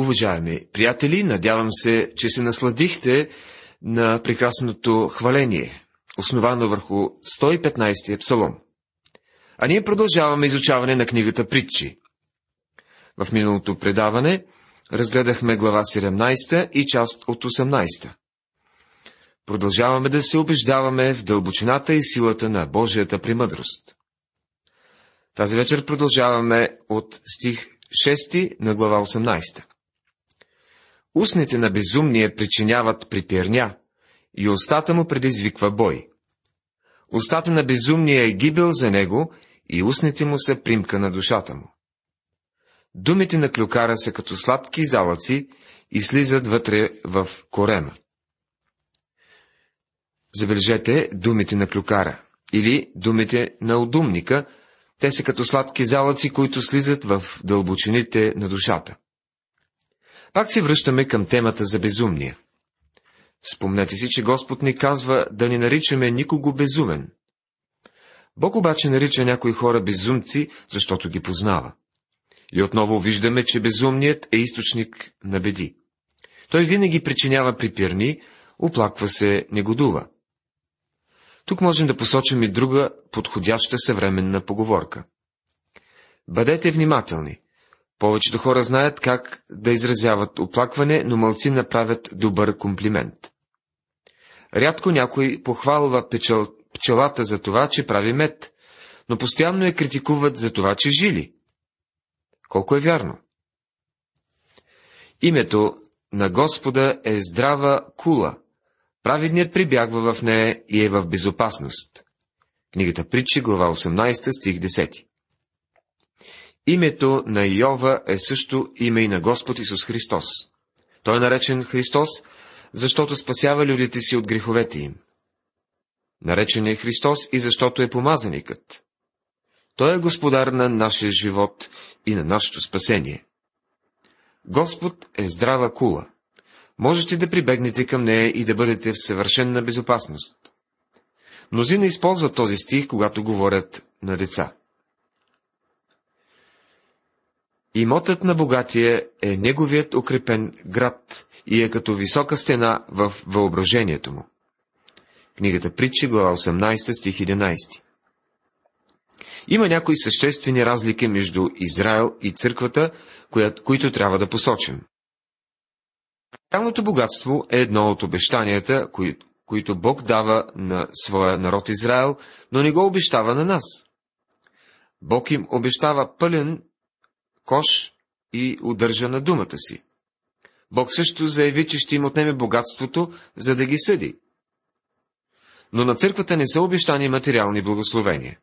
Уважаеми приятели, надявам се, че се насладихте на прекрасното хваление, основано върху 115-я псалом. А ние продължаваме изучаване на книгата Притчи. В миналото предаване разгледахме глава 17 и част от 18. Продължаваме да се убеждаваме в дълбочината и силата на Божията премъдрост. Тази вечер продължаваме от стих 6 на глава 18. Устните на безумния причиняват припирня и устата му предизвиква бой. Устата на безумния е гибел за него и устните му са примка на душата му. Думите на клюкара са като сладки залъци и слизат вътре в корема. Забележете думите на клюкара или думите на удумника, те са като сладки залъци, които слизат в дълбочините на душата. Пак се връщаме към темата за безумния. Спомнете си, че Господ ни казва да ни наричаме никого безумен. Бог обаче нарича някои хора безумци, защото ги познава. И отново виждаме, че безумният е източник на беди. Той винаги причинява припирни, оплаква се, негодува. Тук можем да посочим и друга подходяща съвременна поговорка. Бъдете внимателни. Повечето хора знаят как да изразяват оплакване, но мълци направят добър комплимент. Рядко някой похвалва печел, пчелата за това, че прави мед, но постоянно я критикуват за това, че жили. Колко е вярно? Името на Господа е здрава кула. Праведният прибягва в нея и е в безопасност. Книгата Притчи, глава 18, стих 10. Името на Йова е също име и на Господ Исус Христос. Той е наречен Христос, защото спасява людите си от греховете им. Наречен е Христос и защото е помазаникът. Той е господар на нашия живот и на нашето спасение. Господ е здрава кула. Можете да прибегнете към нея и да бъдете в съвършенна безопасност. Мнозина използват този стих, когато говорят на деца. Имотът на богатия е неговият укрепен град и е като висока стена в въображението му. Книгата Притчи, глава 18, стих 11. Има някои съществени разлики между Израел и църквата, които трябва да посочим. Реалното богатство е едно от обещанията, кои, които Бог дава на своя народ Израел, но не го обещава на нас. Бог им обещава пълен кош и удържа на думата си. Бог също заяви, че ще им отнеме богатството, за да ги съди. Но на църквата не са обещани материални благословения.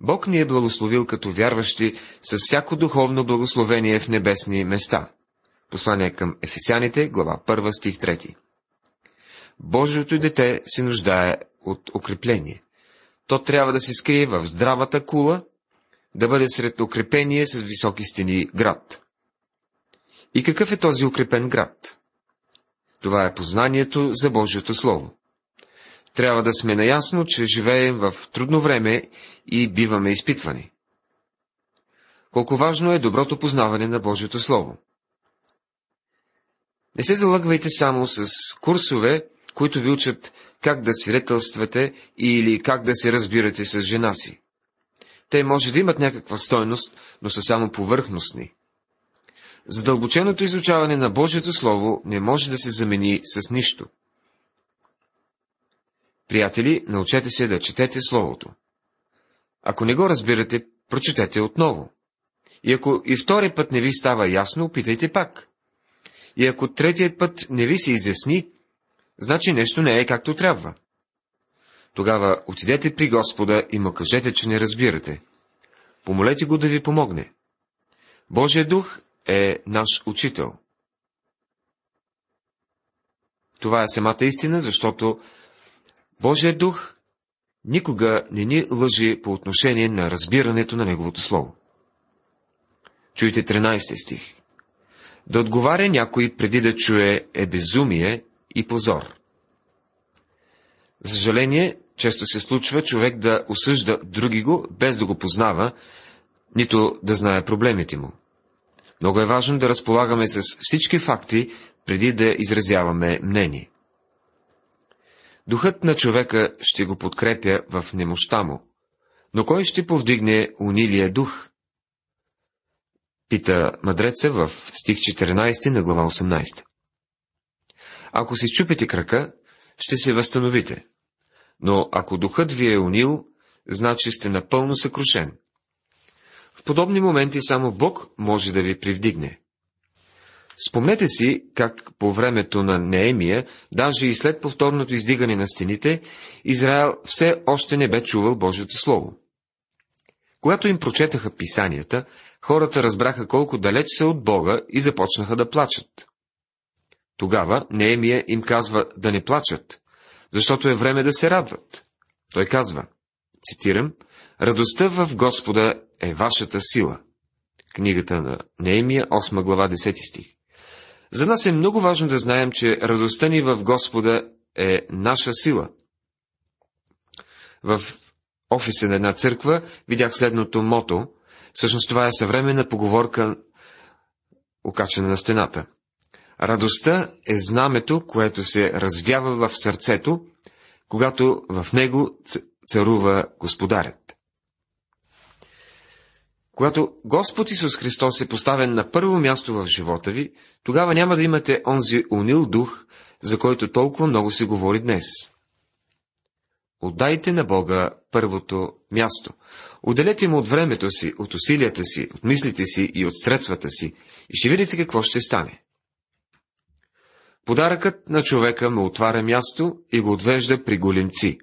Бог ни е благословил като вярващи с всяко духовно благословение в небесни места. Послание към Ефесяните, глава 1, стих 3. Божието дете се нуждае от укрепление. То трябва да се скрие в здравата кула, да бъде сред укрепение с високи стени град. И какъв е този укрепен град? Това е познанието за Божието Слово. Трябва да сме наясно, че живеем в трудно време и биваме изпитвани. Колко важно е доброто познаване на Божието Слово. Не се залъгвайте само с курсове, които ви учат как да свидетелствате или как да се разбирате с жена си. Те може да имат някаква стойност, но са само повърхностни. Задълбоченото изучаване на Божието Слово не може да се замени с нищо. Приятели, научете се да четете Словото. Ако не го разбирате, прочетете отново. И ако и втори път не ви става ясно, опитайте пак. И ако третият път не ви се изясни, значи нещо не е както трябва. Тогава отидете при Господа и му кажете, че не разбирате. Помолете го да ви помогне. Божия дух е наш учител. Това е самата истина, защото Божия дух никога не ни лъжи по отношение на разбирането на Неговото Слово. Чуйте 13 стих. Да отговаря някой преди да чуе е безумие и позор. За съжаление, често се случва човек да осъжда други го, без да го познава, нито да знае проблемите му. Много е важно да разполагаме с всички факти, преди да изразяваме мнение. Духът на човека ще го подкрепя в немощта му, но кой ще повдигне унилия дух? Пита мъдреца в стих 14 на глава 18. Ако си чупите крака, ще се възстановите. Но ако духът ви е унил, значи сте напълно съкрушен. В подобни моменти само Бог може да ви привдигне. Спомнете си как по времето на Неемия, даже и след повторното издигане на стените, Израел все още не бе чувал Божието Слово. Когато им прочетаха писанията, хората разбраха колко далеч са от Бога и започнаха да плачат. Тогава Неемия им казва да не плачат, защото е време да се радват. Той казва, цитирам, Радостта в Господа е вашата сила. Книгата на Неемия, 8 глава, 10 стих. За нас е много важно да знаем, че радостта ни в Господа е наша сила. В офиса на една църква видях следното мото. Всъщност това е съвременна поговорка, окачена на стената. Радостта е знамето, което се развява в сърцето, когато в него царува Господарят. Когато Господ Исус Христос е поставен на първо място в живота ви, тогава няма да имате онзи унил дух, за който толкова много се говори днес. Отдайте на Бога първото място. Отделете му от времето си, от усилията си, от мислите си и от средствата си и ще видите какво ще стане. Подаръкът на човека му отваря място и го отвежда при големци.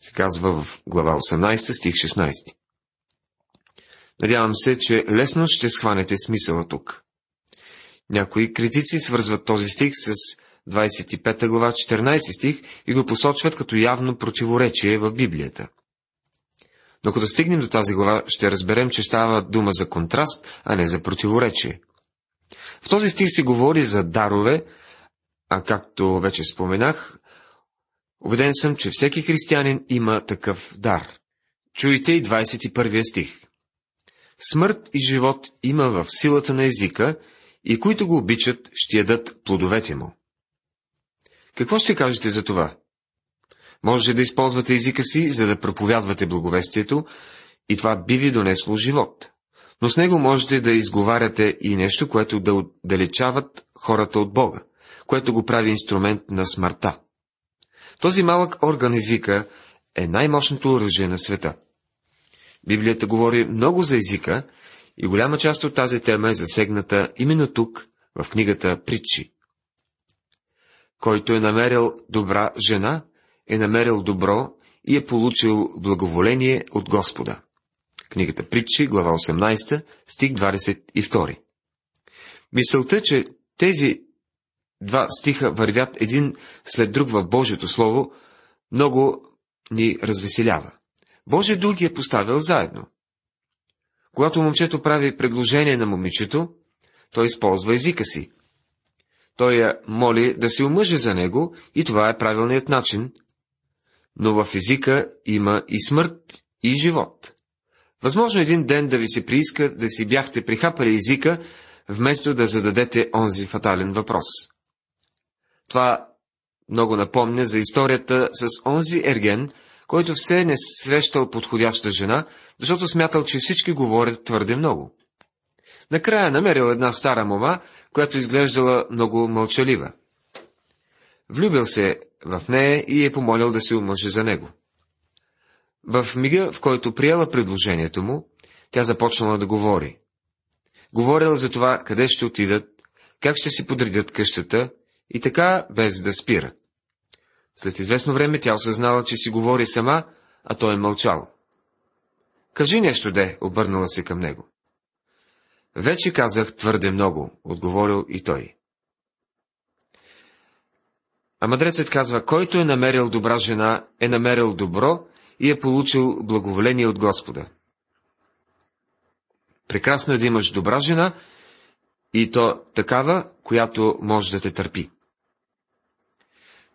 Се казва в глава 18, стих 16. Надявам се, че лесно ще схванете смисъла тук. Някои критици свързват този стих с 25 глава 14 стих и го посочват като явно противоречие в Библията. Но като стигнем до тази глава, ще разберем, че става дума за контраст, а не за противоречие. В този стих се говори за дарове, а както вече споменах, убеден съм, че всеки християнин има такъв дар. Чуйте и 21 стих. Смърт и живот има в силата на езика и които го обичат, ще ядат плодовете му. Какво ще кажете за това? Можете да използвате езика си, за да проповядвате благовестието, и това би ви донесло живот. Но с него можете да изговаряте и нещо, което да отдалечават хората от Бога, което го прави инструмент на смъртта. Този малък орган езика е най-мощното оръжие на света. Библията говори много за езика и голяма част от тази тема е засегната именно тук, в книгата Притчи. Който е намерил добра жена, е намерил добро и е получил благоволение от Господа. Книгата Притчи, глава 18, стих 22. Мисълта, че тези два стиха вървят един след друг в Божието Слово, много ни развеселява. Божия дух ги е поставил заедно. Когато момчето прави предложение на момичето, той използва езика си. Той я моли да се омъже за него и това е правилният начин. Но в езика има и смърт, и живот. Възможно един ден да ви се прииска да си бяхте прихапали езика, вместо да зададете онзи фатален въпрос. Това много напомня за историята с онзи ерген, който все не срещал подходяща жена, защото смятал, че всички говорят твърде много. Накрая намерил една стара мома, която изглеждала много мълчалива. Влюбил се в нея и е помолил да се омъже за него. В мига, в който приела предложението му, тя започнала да говори. Говорила за това, къде ще отидат, как ще си подредят къщата и така без да спира. След известно време тя осъзнала, че си говори сама, а той е мълчал. Кажи нещо, де, обърнала се към него. Вече казах твърде много, отговорил и той. А мъдрецът казва, който е намерил добра жена, е намерил добро и е получил благоволение от Господа. Прекрасно е да имаш добра жена и то такава, която може да те търпи.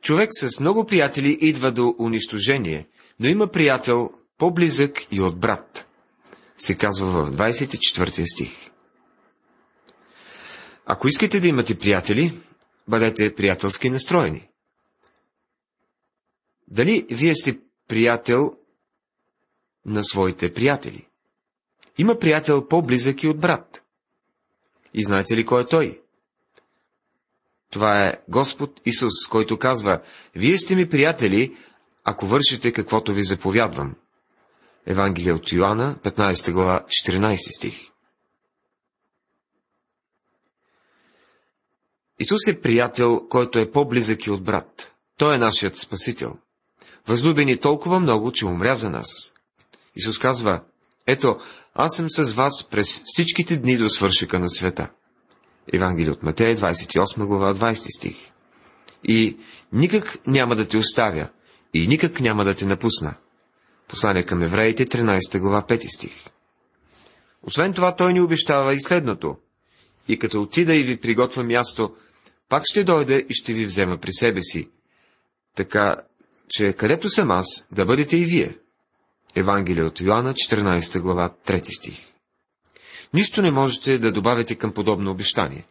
Човек с много приятели идва до унищожение, но има приятел по-близък и от брат, се казва в 24 стих. Ако искате да имате приятели, бъдете приятелски настроени. Дали вие сте приятел на своите приятели? Има приятел по-близък и от брат. И знаете ли кой е той? Това е Господ Исус, който казва, Вие сте ми приятели, ако вършите каквото ви заповядвам. Евангелие от Йоанна, 15 глава, 14 стих. Исус е приятел, който е по-близък и от брат. Той е нашият Спасител. Възлюбени толкова много, че умря за нас. Исус казва, ето, аз съм с вас през всичките дни до свършика на света. Евангелие от Матея, 28 глава, 20 стих. И никак няма да те оставя, и никак няма да те напусна. Послание към евреите, 13 глава, 5 стих. Освен това, той ни обещава и следното. И като отида и ви приготвя място, пак ще дойде и ще ви взема при себе си. Така, че където съм аз, да бъдете и вие. Евангелие от Йоанна, 14 глава, 3 стих. Нищо не можете да добавите към подобно обещание.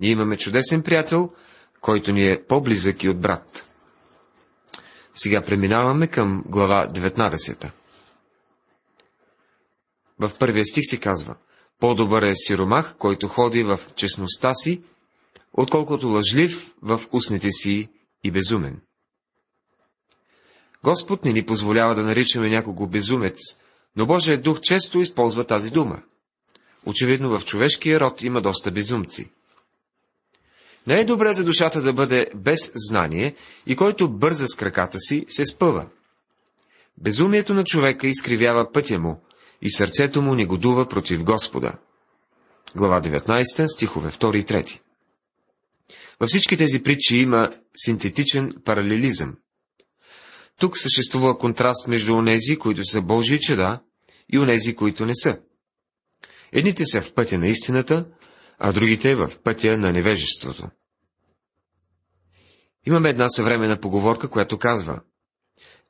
Ние имаме чудесен приятел, който ни е по-близък и от брат. Сега преминаваме към глава 19. В първия стих се казва, по-добър е сиромах, който ходи в честността си, отколкото лъжлив в устните си и безумен. Господ не ни позволява да наричаме някого безумец, но Божия дух често използва тази дума. Очевидно в човешкия род има доста безумци. Не е добре за душата да бъде без знание и който бърза с краката си, се спъва. Безумието на човека изкривява пътя му и сърцето му негодува против Господа. Глава 19, стихове 2 и 3. Във всички тези притчи има синтетичен паралелизъм. Тук съществува контраст между онези, които са Божии чеда, и онези, които не са. Едните са в пътя на истината, а другите в пътя на невежеството. Имаме една съвременна поговорка, която казва,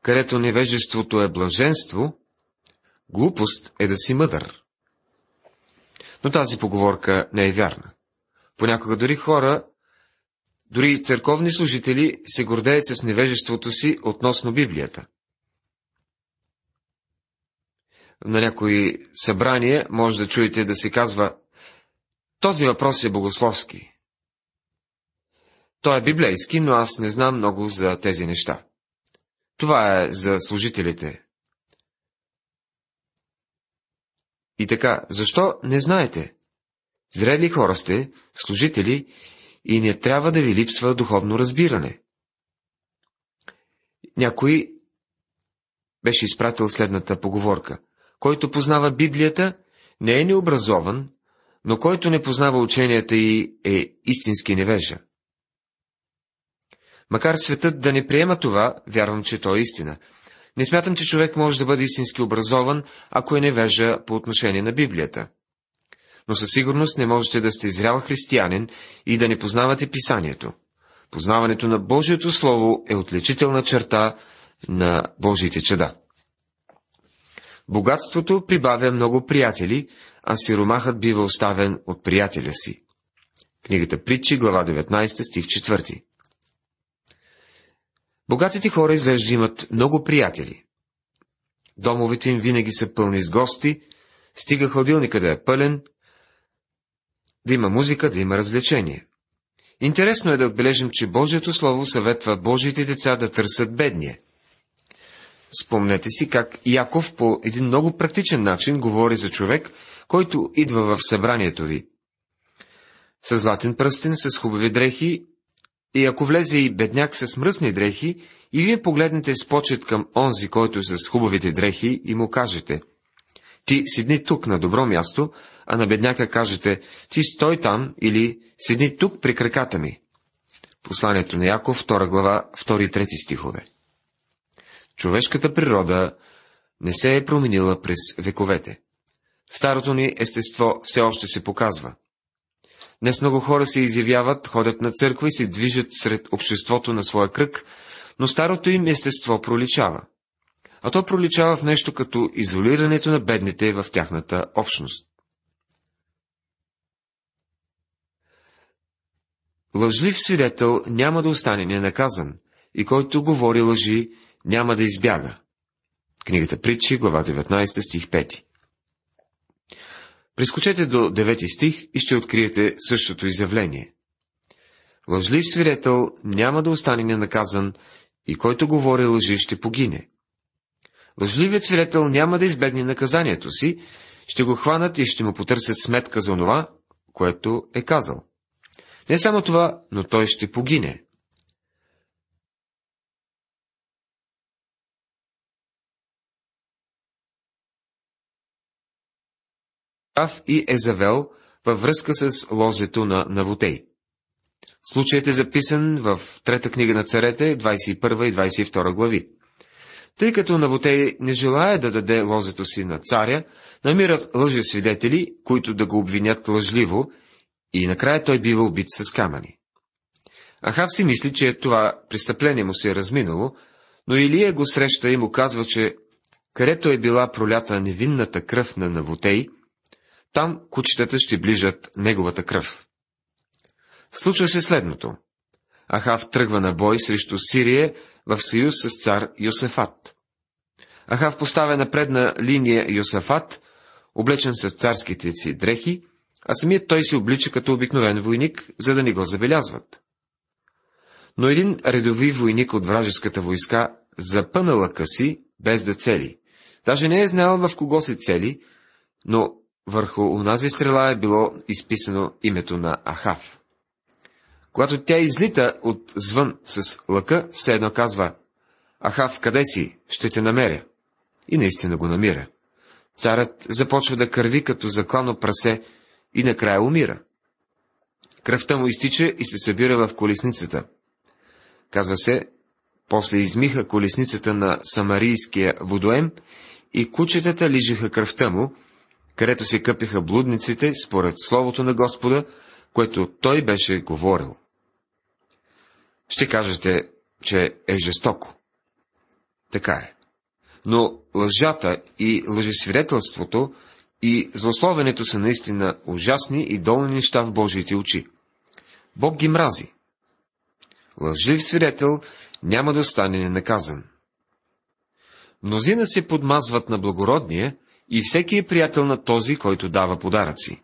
където невежеството е блаженство, глупост е да си мъдър. Но тази поговорка не е вярна. Понякога дори хора, дори църковни служители се гордеят с невежеството си относно Библията. На някои събрания може да чуете да се казва този въпрос е богословски. Той е библейски, но аз не знам много за тези неща. Това е за служителите. И така, защо не знаете? Зрели хора сте, служители, и не трябва да ви липсва духовно разбиране. Някой беше изпратил следната поговорка. Който познава Библията, не е необразован, но който не познава ученията й е истински невежа. Макар светът да не приема това, вярвам, че то е истина. Не смятам, че човек може да бъде истински образован, ако е невежа по отношение на Библията. Но със сигурност не можете да сте зрял християнин и да не познавате писанието. Познаването на Божието Слово е отличителна черта на Божиите чеда. Богатството прибавя много приятели, а сиромахът бива оставен от приятеля си. Книгата Притчи, глава 19, стих 4. Богатите хора изглежда имат много приятели. Домовете им винаги са пълни с гости, стига хладилника да е пълен, да има музика, да има развлечение. Интересно е да отбележим, че Божието Слово съветва Божиите деца да търсят бедния. Спомнете си как Яков по един много практичен начин говори за човек, който идва в събранието ви. С златен пръстен, с хубави дрехи, и ако влезе и бедняк с мръсни дрехи, и вие погледнете с почет към онзи, който е с хубавите дрехи, и му кажете, ти седни тук на добро място, а на бедняка кажете, ти стой там или седни тук при краката ми. Посланието на Яков, 2 глава, 2 и 3 стихове. Човешката природа не се е променила през вековете. Старото ни естество все още се показва. Днес много хора се изявяват, ходят на църква и се движат сред обществото на своя кръг, но старото им естество проличава. А то проличава в нещо като изолирането на бедните в тяхната общност. лъжлив свидетел няма да остане ненаказан и който говори лъжи, няма да избяга. Книгата Притчи, глава 19, стих 5. Прескочете до 9 стих и ще откриете същото изявление. Лъжлив свидетел няма да остане ненаказан и който говори лъжи ще погине. Лъжливият свидетел няма да избегне наказанието си, ще го хванат и ще му потърсят сметка за това, което е казал. Не само това, но той ще погине. Ав и Езавел във връзка с лозето на Навотей. Случаят е записан в Трета книга на царете, 21 и 22 глави. Тъй като Навотей не желая да даде лозето си на царя, намират лъжесвидетели, които да го обвинят лъжливо, и накрая той бива убит с камъни. Ахав си мисли, че това престъпление му се е разминало, но Илия го среща и му казва, че където е била пролята невинната кръв на Навотей, там кучетата ще ближат неговата кръв. Случва се следното. Ахав тръгва на бой срещу Сирия в съюз с цар Йосефат. Ахав поставя на предна линия Йосефат, облечен с царските си дрехи, а самият той се облича като обикновен войник, за да не го забелязват. Но един редови войник от вражеската войска запъна лъка си, без да цели. Даже не е знал в кого се цели, но върху унази стрела е било изписано името на Ахав. Когато тя излита от звън с лъка, все едно казва, Ахав, къде си? Ще те намеря. И наистина го намира. Царът започва да кърви като заклано прасе и накрая умира. Кръвта му изтича и се събира в колесницата. Казва се, после измиха колесницата на самарийския водоем и кучетата лижиха кръвта му, където се къпиха блудниците според Словото на Господа, което той беше говорил. Ще кажете, че е жестоко. Така е. Но лъжата и лъжесвидетелството и злословенето са наистина ужасни и долни неща в Божиите очи. Бог ги мрази. Лъжлив свидетел няма да остане ненаказан. Мнозина се подмазват на благородния и всеки е приятел на този, който дава подаръци.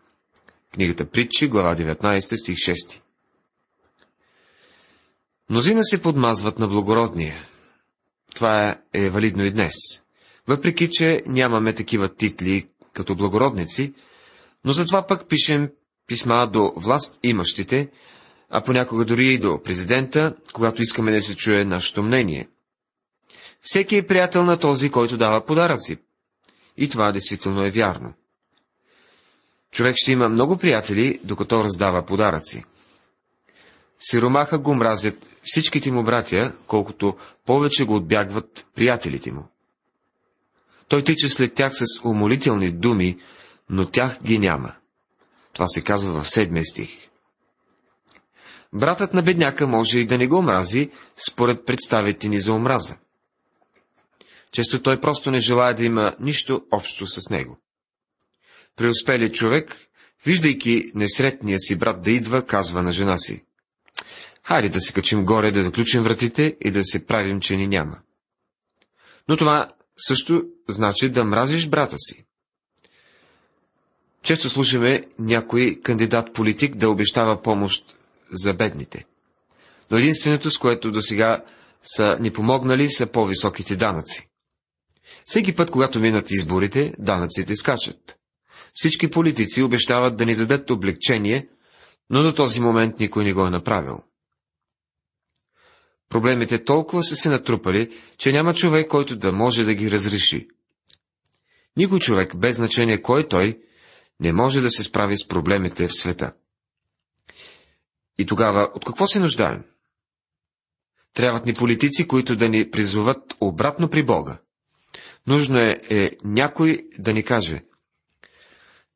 Книгата Притчи, глава 19, стих 6. Мнозина се подмазват на благородния. Това е валидно и днес. Въпреки, че нямаме такива титли като благородници, но затова пък пишем писма до власт имащите, а понякога дори и до президента, когато искаме да се чуе нашето мнение. Всеки е приятел на този, който дава подаръци. И това действително е вярно. Човек ще има много приятели, докато раздава подаръци. Сиромаха го мразят всичките му братя, колкото повече го отбягват приятелите му. Той тича след тях с умолителни думи, но тях ги няма. Това се казва в седмия стих. Братът на бедняка може и да не го мрази, според представите ни за омраза. Често той просто не желая да има нищо общо с него. Преуспели човек, виждайки несретния си брат да идва, казва на жена си. Хайде да се качим горе, да заключим вратите и да се правим, че ни няма. Но това също значи да мразиш брата си. Често слушаме някой кандидат-политик да обещава помощ за бедните. Но единственото, с което до сега са ни помогнали, са по-високите данъци. Всеки път, когато минат изборите, данъците скачат. Всички политици обещават да ни дадат облегчение, но до този момент никой не го е направил. Проблемите толкова са се натрупали, че няма човек, който да може да ги разреши. Никой човек, без значение кой той, не може да се справи с проблемите в света. И тогава от какво се нуждаем? Трябват ни политици, които да ни призоват обратно при Бога. Нужно е, е някой да ни каже,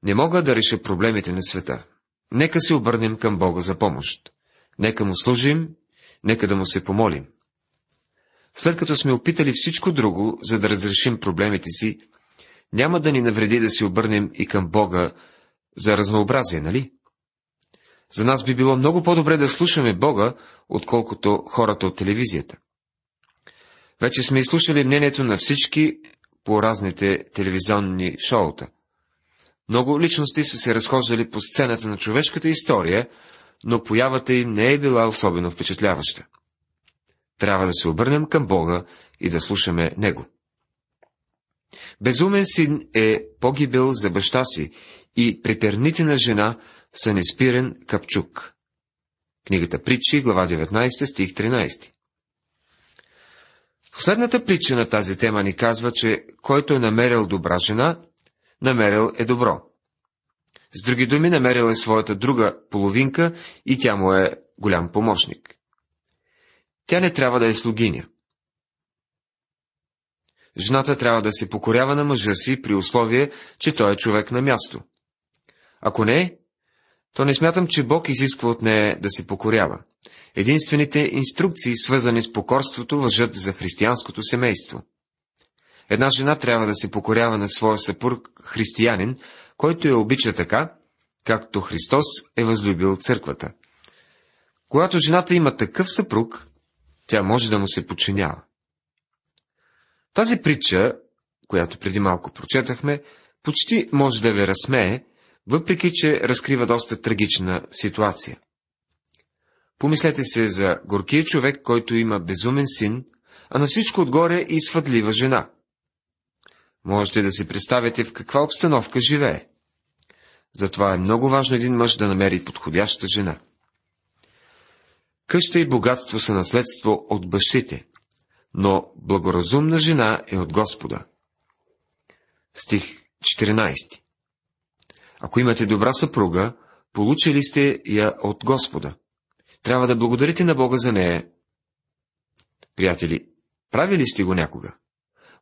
не мога да реша проблемите на света. Нека се обърнем към Бога за помощ. Нека му служим Нека да му се помолим. След като сме опитали всичко друго, за да разрешим проблемите си, няма да ни навреди да се обърнем и към Бога за разнообразие, нали? За нас би било много по-добре да слушаме Бога, отколкото хората от телевизията. Вече сме изслушали мнението на всички по разните телевизионни шоута. Много личности са се разхождали по сцената на човешката история, но появата им не е била особено впечатляваща. Трябва да се обърнем към Бога и да слушаме Него. Безумен син е погибел за баща си и приперните на жена са неспирен капчук. Книгата Притчи, глава 19, стих 13. Последната притча на тази тема ни казва, че който е намерил добра жена, намерил е добро. С други думи, намерил е своята друга половинка и тя му е голям помощник. Тя не трябва да е слугиня. Жената трябва да се покорява на мъжа си при условие, че той е човек на място. Ако не, то не смятам, че Бог изисква от нея да се покорява. Единствените инструкции, свързани с покорството, въжат за християнското семейство. Една жена трябва да се покорява на своя съпруг християнин, който я обича така, както Христос е възлюбил църквата. Когато жената има такъв съпруг, тя може да му се подчинява. Тази притча, която преди малко прочетахме, почти може да ви разсмее, въпреки че разкрива доста трагична ситуация. Помислете се за горкия човек, който има безумен син, а на всичко отгоре и свъдлива жена. Можете да си представите в каква обстановка живее. Затова е много важно един мъж да намери подходяща жена. Къща и богатство са наследство от бащите, но благоразумна жена е от Господа. Стих 14 Ако имате добра съпруга, получили сте я от Господа. Трябва да благодарите на Бога за нея. Приятели, правили сте го някога?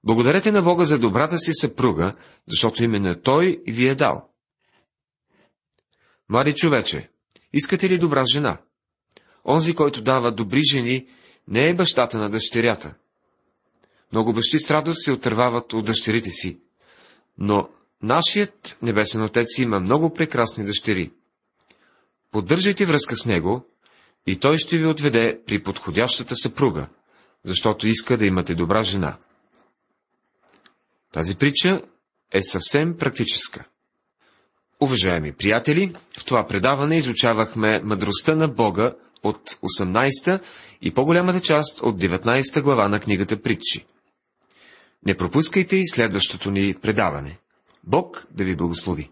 Благодарете на Бога за добрата си съпруга, защото именно Той ви е дал. Млади човече, искате ли добра жена? Онзи, който дава добри жени, не е бащата на дъщерята. Много бащи с радост се отървават от дъщерите си, но нашият небесен отец има много прекрасни дъщери. Поддържайте връзка с него и той ще ви отведе при подходящата съпруга, защото иска да имате добра жена. Тази притча е съвсем практическа. Уважаеми приятели, в това предаване изучавахме мъдростта на Бога от 18 и по-голямата част от 19 глава на книгата Притчи. Не пропускайте и следващото ни предаване. Бог да ви благослови!